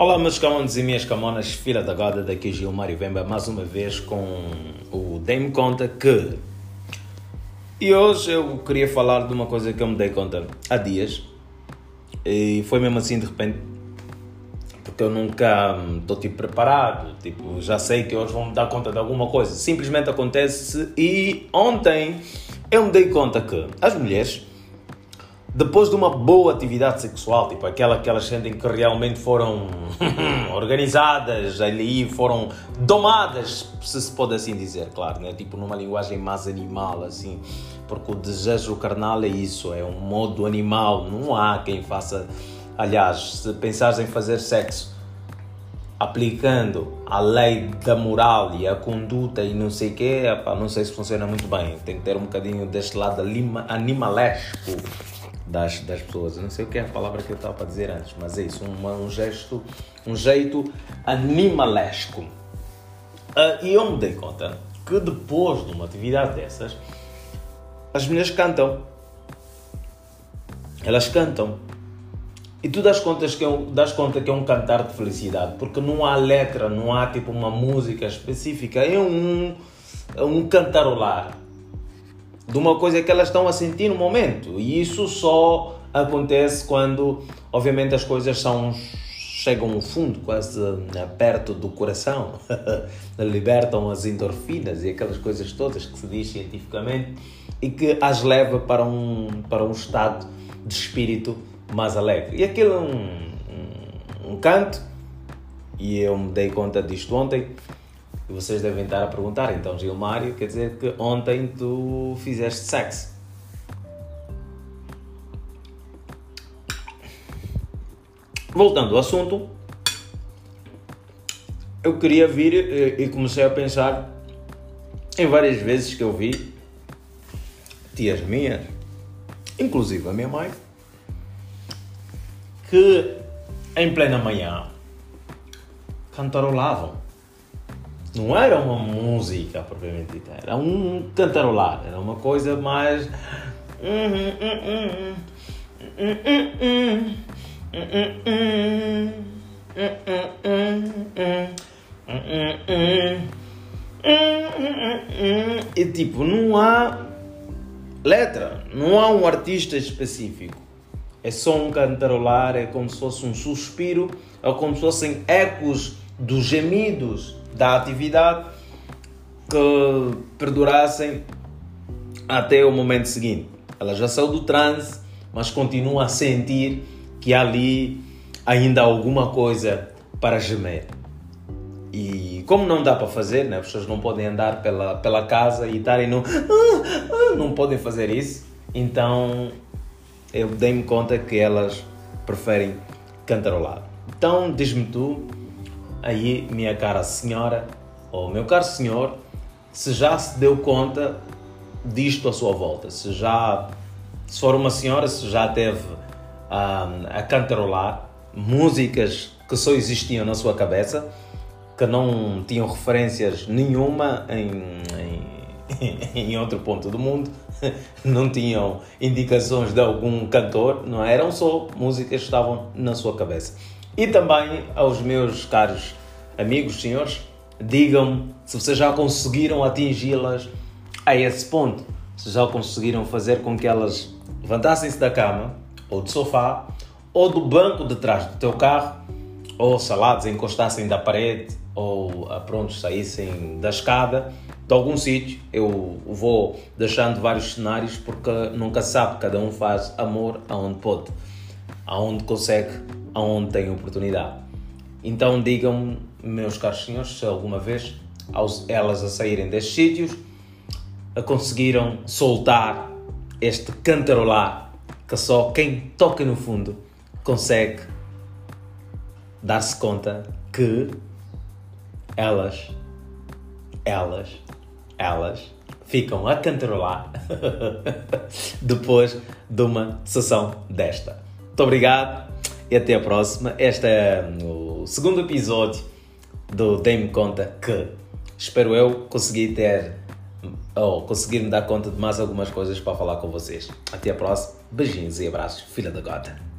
Olá meus camões e minhas camonas, filha da goda, daqui Gilmário Vemba mais uma vez com o Dei-me Conta que... E hoje eu queria falar de uma coisa que eu me dei conta há dias e foi mesmo assim de repente porque eu nunca estou tipo preparado, tipo, já sei que hoje vão me dar conta de alguma coisa, simplesmente acontece e ontem eu me dei conta que as mulheres depois de uma boa atividade sexual, tipo aquela que elas sentem que realmente foram organizadas ali, foram domadas, se se pode assim dizer, claro, né? tipo numa linguagem mais animal, assim, porque o desejo carnal é isso, é um modo animal, não há quem faça. Aliás, se pensares em fazer sexo aplicando a lei da moral e a conduta e não sei o quê, não sei se funciona muito bem. Tem que ter um bocadinho deste lado animalesco das, das pessoas. Eu não sei o que é a palavra que eu estava para dizer antes, mas é isso, um, gesto, um jeito animalesco. Uh, e eu me dei conta que depois de uma atividade dessas, as mulheres cantam. Elas cantam. E tu das, contas que é um, das conta que é um cantar de felicidade, porque não há letra, não há tipo uma música específica, é um, é um cantarolar de uma coisa que elas estão a sentir no momento. E isso só acontece quando, obviamente, as coisas são chegam ao fundo, quase perto do coração, libertam as endorfinas e aquelas coisas todas que se diz cientificamente e que as leva para um, para um estado de espírito mais alegre. E aquilo é um, um, um canto, e eu me dei conta disto ontem, e vocês devem estar a perguntar, então Gilmário, quer dizer que ontem tu fizeste sexo. Voltando ao assunto, eu queria vir e comecei a pensar em várias vezes que eu vi tias minhas, inclusive a minha mãe, que em plena manhã cantarolavam não era uma música propriamente dita, era um cantarolar, era uma coisa mais. E tipo, não há letra, não há um artista específico. É só um cantarolar, é como se fosse um suspiro, é como se fossem ecos dos gemidos da atividade que perdurassem até o momento seguinte. Ela já saiu do transe, mas continua a sentir que há ali ainda alguma coisa para gemer. E como não dá para fazer, né? as pessoas não podem andar pela, pela casa e estarem no. Ah, ah, não podem fazer isso. Então eu dei-me conta que elas preferem cantarolar. Então diz-me tu aí, minha cara senhora, ou meu caro senhor, se já se deu conta disto à sua volta, se já, se for uma senhora, se já teve um, a cantarolar músicas que só existiam na sua cabeça, que não tinham referências nenhuma em, em, em outro ponto do mundo, não tinham indicações de algum cantor, não eram só músicas que estavam na sua cabeça. E também aos meus caros amigos, senhores, digam-me se vocês já conseguiram atingi-las a esse ponto. Se já conseguiram fazer com que elas levantassem-se da cama, ou do sofá, ou do banco de trás do teu carro, ou salados encostassem da parede, ou ah, pronto, saíssem da escada de algum sítio. Eu vou deixando vários cenários porque nunca sabe, cada um faz amor aonde pode, aonde consegue aonde tem oportunidade. Então digam-me, meus caros senhores, se alguma vez elas a saírem destes sítios conseguiram soltar este cantarolar que só quem toca no fundo consegue dar-se conta que elas, elas, elas ficam a cantarolar depois de uma sessão desta. Muito obrigado e até a próxima. Este é o segundo episódio do Dei-me Conta que espero eu conseguir ter ou conseguir me dar conta de mais algumas coisas para falar com vocês. Até a próxima. Beijinhos e abraços. Filha da gota.